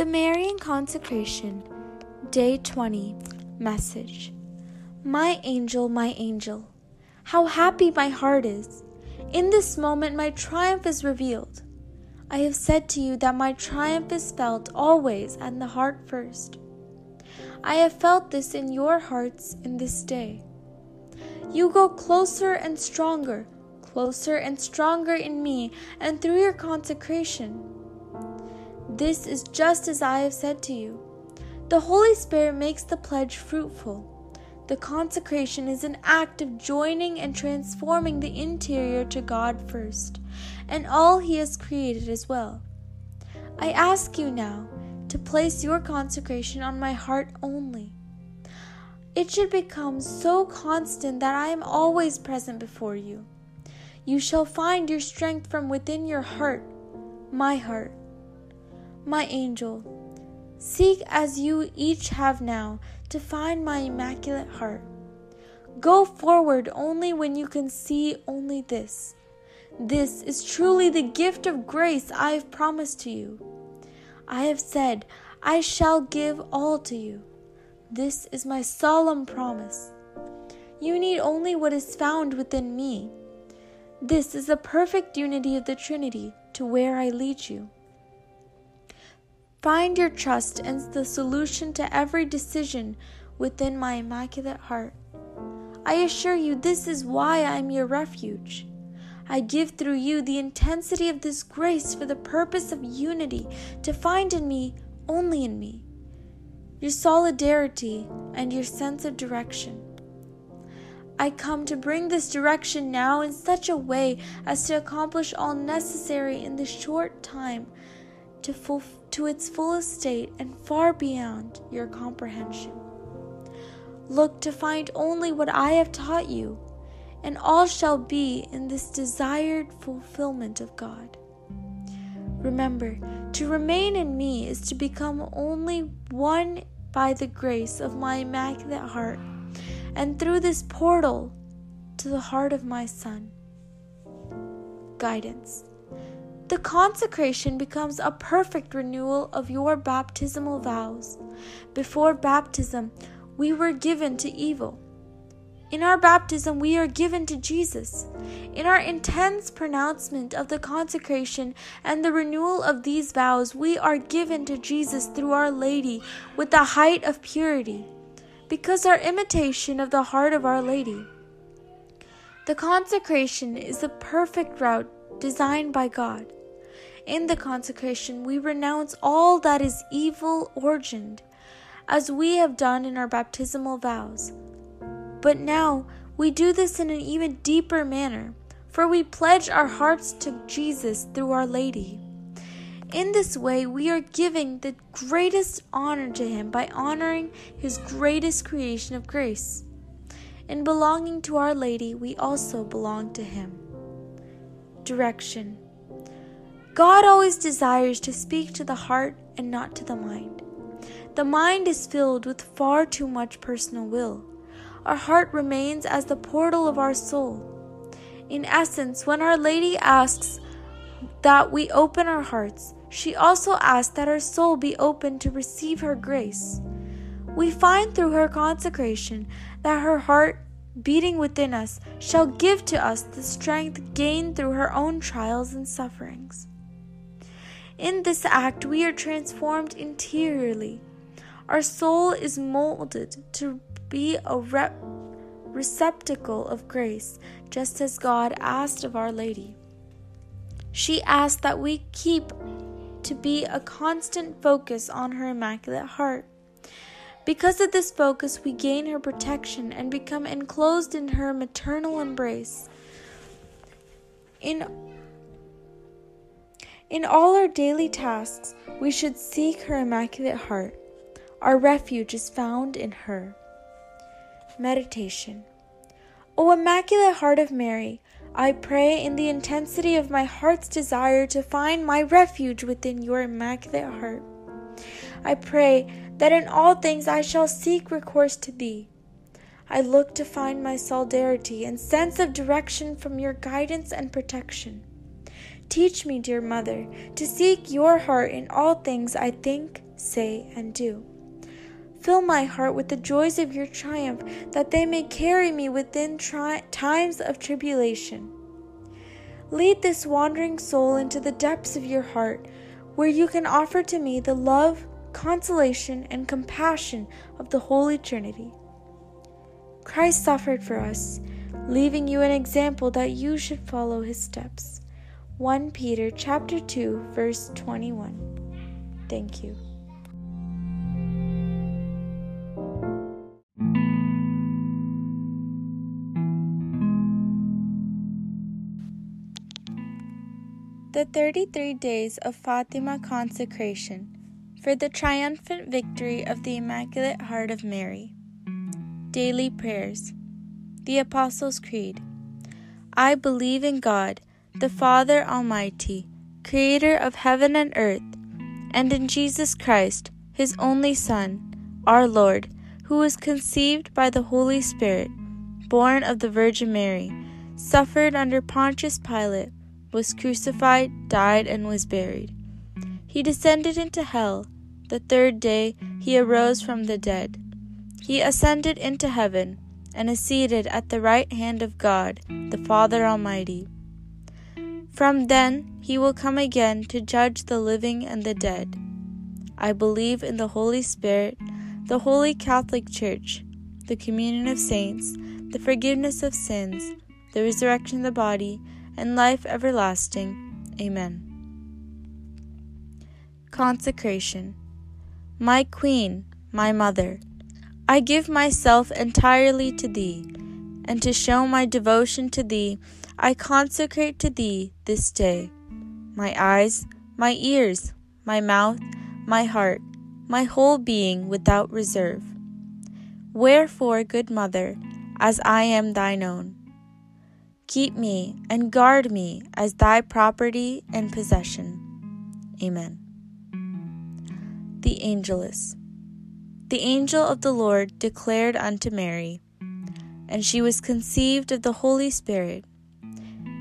The Marian Consecration, Day 20, Message. My angel, my angel, how happy my heart is! In this moment, my triumph is revealed. I have said to you that my triumph is felt always and the heart first. I have felt this in your hearts in this day. You go closer and stronger, closer and stronger in me and through your consecration. This is just as I have said to you. The Holy Spirit makes the pledge fruitful. The consecration is an act of joining and transforming the interior to God first, and all He has created as well. I ask you now to place your consecration on my heart only. It should become so constant that I am always present before you. You shall find your strength from within your heart, my heart. My angel, seek as you each have now to find my immaculate heart. Go forward only when you can see only this. This is truly the gift of grace I have promised to you. I have said, I shall give all to you. This is my solemn promise. You need only what is found within me. This is the perfect unity of the Trinity to where I lead you. Find your trust and the solution to every decision within my immaculate heart. I assure you, this is why I am your refuge. I give through you the intensity of this grace for the purpose of unity to find in me, only in me, your solidarity and your sense of direction. I come to bring this direction now in such a way as to accomplish all necessary in the short time to, full, to its fullest state and far beyond your comprehension. Look to find only what I have taught you and all shall be in this desired fulfillment of God. Remember, to remain in me is to become only one by the grace of my Immaculate Heart, and through this portal to the heart of my Son. Guidance. The consecration becomes a perfect renewal of your baptismal vows. Before baptism, we were given to evil in our baptism, we are given to Jesus. In our intense pronouncement of the consecration and the renewal of these vows, we are given to Jesus through Our Lady with the height of purity, because our imitation of the heart of Our Lady. The consecration is the perfect route designed by God. In the consecration, we renounce all that is evil origined, as we have done in our baptismal vows. But now we do this in an even deeper manner, for we pledge our hearts to Jesus through Our Lady. In this way, we are giving the greatest honor to Him by honoring His greatest creation of grace. In belonging to Our Lady, we also belong to Him. Direction God always desires to speak to the heart and not to the mind. The mind is filled with far too much personal will our heart remains as the portal of our soul. In essence, when Our Lady asks that we open our hearts, she also asks that our soul be open to receive her grace. We find through her consecration that her heart, beating within us, shall give to us the strength gained through her own trials and sufferings. In this act, we are transformed interiorly. Our soul is molded to be a re- receptacle of grace, just as God asked of Our Lady. She asked that we keep to be a constant focus on her Immaculate Heart. Because of this focus, we gain her protection and become enclosed in her maternal embrace. In, in all our daily tasks, we should seek her Immaculate Heart. Our refuge is found in her. Meditation. O Immaculate Heart of Mary, I pray in the intensity of my heart's desire to find my refuge within your Immaculate Heart. I pray that in all things I shall seek recourse to thee. I look to find my solidarity and sense of direction from your guidance and protection. Teach me, dear Mother, to seek your heart in all things I think, say, and do. Fill my heart with the joys of your triumph, that they may carry me within tri- times of tribulation. Lead this wandering soul into the depths of your heart, where you can offer to me the love, consolation, and compassion of the Holy Trinity. Christ suffered for us, leaving you an example that you should follow his steps. 1 Peter chapter 2 verse 21. Thank you. The 33 Days of Fatima Consecration for the triumphant victory of the Immaculate Heart of Mary. Daily Prayers. The Apostles' Creed. I believe in God, the Father Almighty, Creator of heaven and earth, and in Jesus Christ, His only Son, our Lord, who was conceived by the Holy Spirit, born of the Virgin Mary, suffered under Pontius Pilate was crucified, died, and was buried. He descended into hell. The third day he arose from the dead. He ascended into heaven and is seated at the right hand of God, the Father Almighty. From then he will come again to judge the living and the dead. I believe in the Holy Spirit, the Holy Catholic Church, the communion of saints, the forgiveness of sins, the resurrection of the body, and life everlasting. Amen. Consecration. My Queen, my Mother, I give myself entirely to Thee, and to show my devotion to Thee, I consecrate to Thee this day my eyes, my ears, my mouth, my heart, my whole being without reserve. Wherefore, good Mother, as I am Thine own, Keep me and guard me as thy property and possession. Amen. The Angelus. The angel of the Lord declared unto Mary, and she was conceived of the Holy Spirit.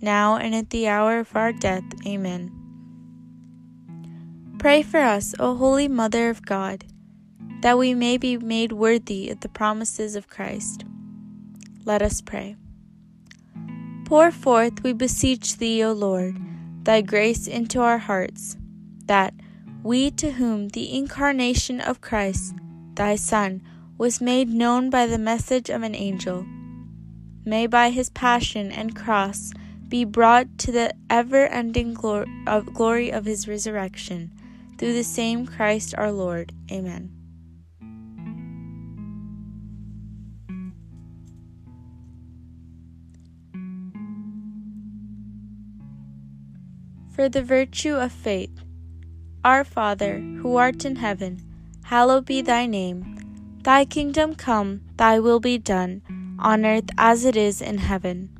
now and at the hour of our death. Amen. Pray for us, O Holy Mother of God, that we may be made worthy of the promises of Christ. Let us pray. Pour forth, we beseech thee, O Lord, thy grace into our hearts, that we to whom the incarnation of Christ, thy Son, was made known by the message of an angel, may by his passion and cross be brought to the ever ending glory of his resurrection, through the same Christ our Lord. Amen. for the virtue of faith. Our Father, who art in heaven, hallowed be thy name. Thy kingdom come, thy will be done, on earth as it is in heaven.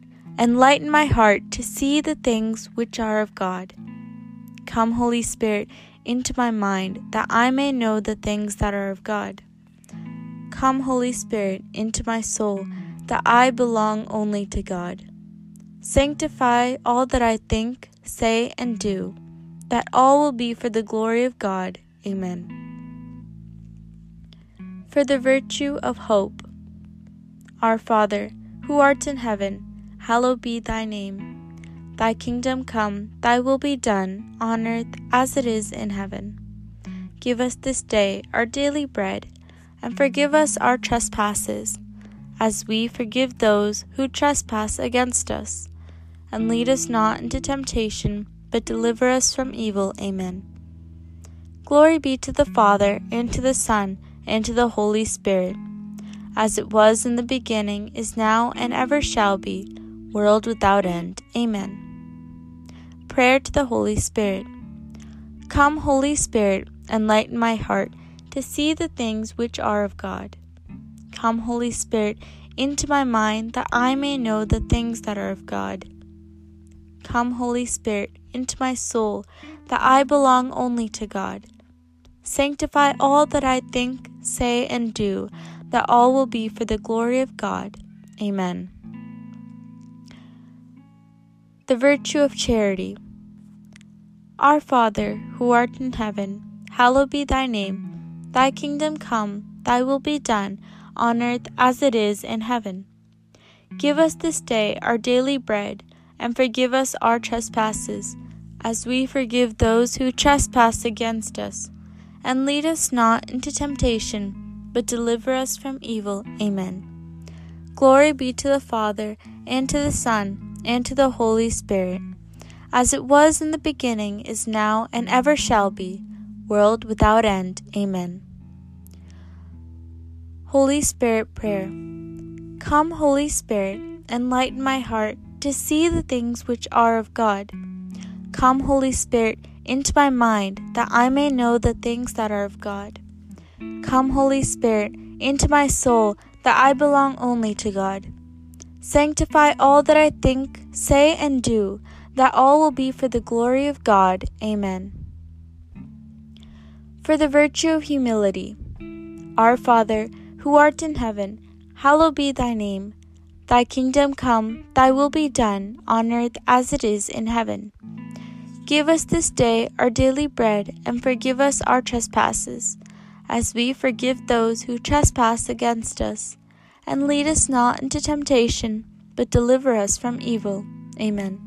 enlighten my heart to see the things which are of God. Come, Holy Spirit, into my mind, that I may know the things that are of God. Come, Holy Spirit, into my soul, that I belong only to God. Sanctify all that I think, say, and do, that all will be for the glory of God. Amen. For the virtue of hope. Our Father, who art in heaven, hallowed be thy name. Thy kingdom come, thy will be done, on earth as it is in heaven. Give us this day our daily bread, and forgive us our trespasses, as we forgive those who trespass against us. And lead us not into temptation, but deliver us from evil. Amen. Glory be to the Father, and to the Son, and to the Holy Spirit, as it was in the beginning, is now, and ever shall be, world without end. Amen. Prayer to the Holy Spirit. Come, Holy Spirit, enlighten my heart to see the things which are of God. Come, Holy Spirit, into my mind that I may know the things that are of God. Come, Holy Spirit, into my soul that I belong only to God. Sanctify all that I think, say, and do, that all will be for the glory of God. Amen. The virtue of charity. Our Father, who art in heaven, hallowed be thy name. Thy kingdom come, thy will be done, on earth as it is in heaven. Give us this day our daily bread, and forgive us our trespasses, as we forgive those who trespass against us. And lead us not into temptation, but deliver us from evil. Amen. Glory be to the Father, and to the Son, and to the Holy Spirit, as it was in the beginning, is now, and ever shall be, world without end. Amen. Holy Spirit Prayer. Come, Holy Spirit, enlighten my heart to see the things which are of God. Come, Holy Spirit, into my mind, that I may know the things that are of God. Come, Holy Spirit, into my soul, that I belong only to God. Sanctify all that I think, say, and do, that all will be for the glory of God. Amen. For the virtue of humility. Our Father, who art in heaven, hallowed be thy name. Thy kingdom come, thy will be done, on earth as it is in heaven. Give us this day our daily bread, and forgive us our trespasses, as we forgive those who trespass against us and lead us not into temptation, but deliver us from evil. Amen.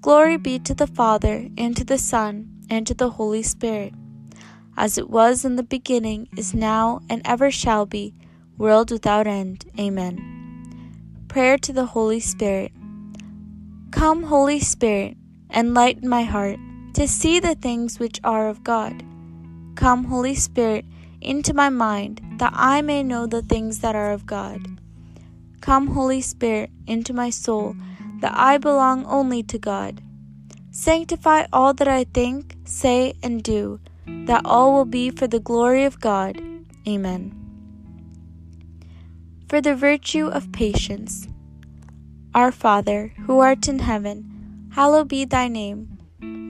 Glory be to the Father, and to the Son, and to the Holy Spirit, as it was in the beginning, is now, and ever shall be, world without end. Amen. Prayer to the Holy Spirit. Come, Holy Spirit, enlighten my heart to see the things which are of God. Come, Holy Spirit, into my mind, that I may know the things that are of God. Come, Holy Spirit, into my soul, that I belong only to God. Sanctify all that I think, say, and do, that all will be for the glory of God. Amen. For the virtue of patience. Our Father, who art in heaven, hallowed be thy name.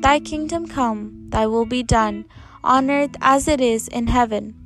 Thy kingdom come, thy will be done, on earth as it is in heaven.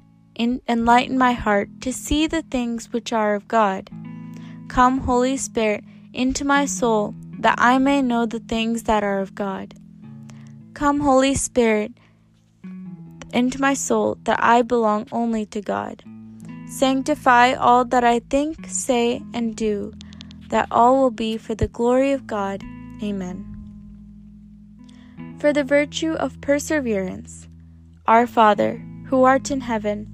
enlighten my heart to see the things which are of God. Come, Holy Spirit, into my soul, that I may know the things that are of God. Come, Holy Spirit, into my soul, that I belong only to God. Sanctify all that I think, say, and do, that all will be for the glory of God. Amen. For the virtue of perseverance. Our Father, who art in heaven,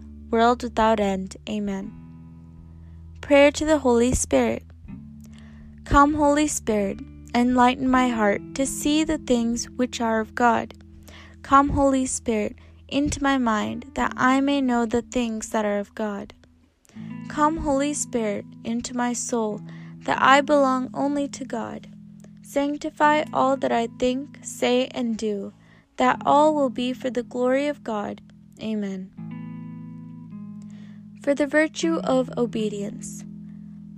world without end. Amen. Prayer to the Holy Spirit. Come, Holy Spirit, enlighten my heart to see the things which are of God. Come, Holy Spirit, into my mind that I may know the things that are of God. Come, Holy Spirit, into my soul that I belong only to God. Sanctify all that I think, say, and do, that all will be for the glory of God. Amen. For the virtue of obedience.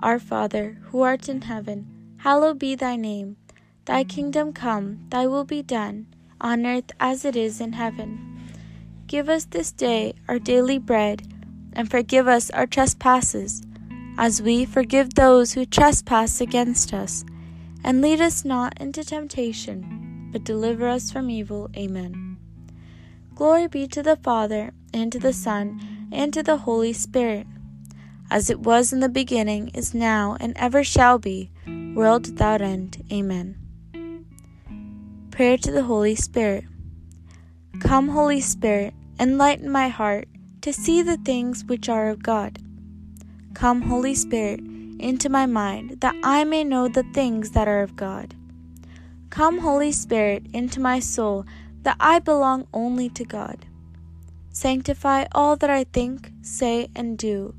Our Father, who art in heaven, hallowed be thy name. Thy kingdom come, thy will be done, on earth as it is in heaven. Give us this day our daily bread, and forgive us our trespasses, as we forgive those who trespass against us. And lead us not into temptation, but deliver us from evil. Amen. Glory be to the Father, and to the Son, and to the Holy Spirit, as it was in the beginning, is now, and ever shall be, world without end. Amen. Prayer to the Holy Spirit. Come, Holy Spirit Enlighten my heart to see the things which are of God. Come, Holy Spirit, into my mind that I may know the things that are of God. Come, Holy Spirit, into my soul that I belong only to God. Sanctify all that I think, say, and do,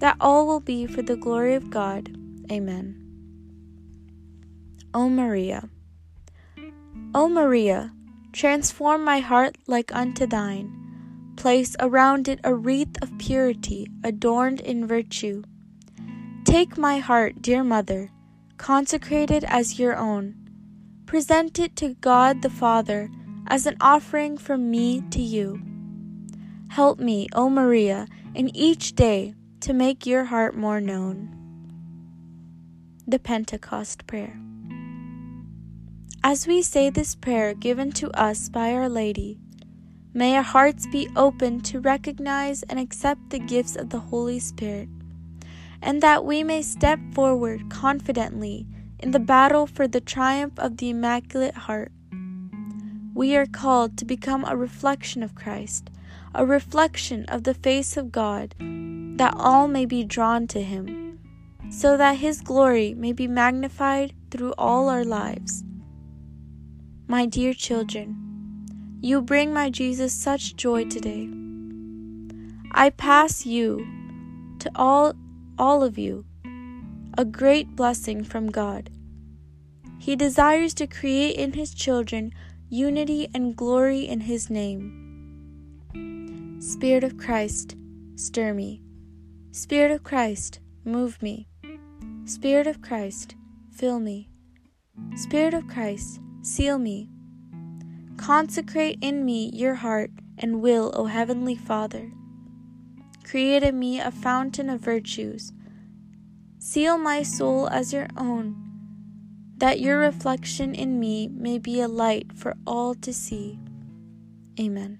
that all will be for the glory of God. Amen. O Maria. O Maria, transform my heart like unto thine Place around it a wreath of purity, adorned in virtue. Take my heart, dear Mother, consecrate it as your own. Present it to God the Father as an offering from me to you. Help me, O Maria, in each day to make your heart more known. The Pentecost Prayer. As we say this prayer given to us by Our Lady, May our hearts be open to recognize and accept the gifts of the Holy Spirit, and that we may step forward confidently in the battle for the triumph of the Immaculate Heart. We are called to become a reflection of Christ, a reflection of the face of God, that all may be drawn to Him, so that His glory may be magnified through all our lives. My dear children, you bring my Jesus such joy today. I pass you to all all of you a great blessing from God. He desires to create in his children unity and glory in his name. Spirit of Christ, stir me. Spirit of Christ, move me. Spirit of Christ, fill me. Spirit of Christ, seal me. Consecrate in me your heart and will, O Heavenly Father. Create in me a fountain of virtues. Seal my soul as your own, that your reflection in me may be a light for all to see. Amen.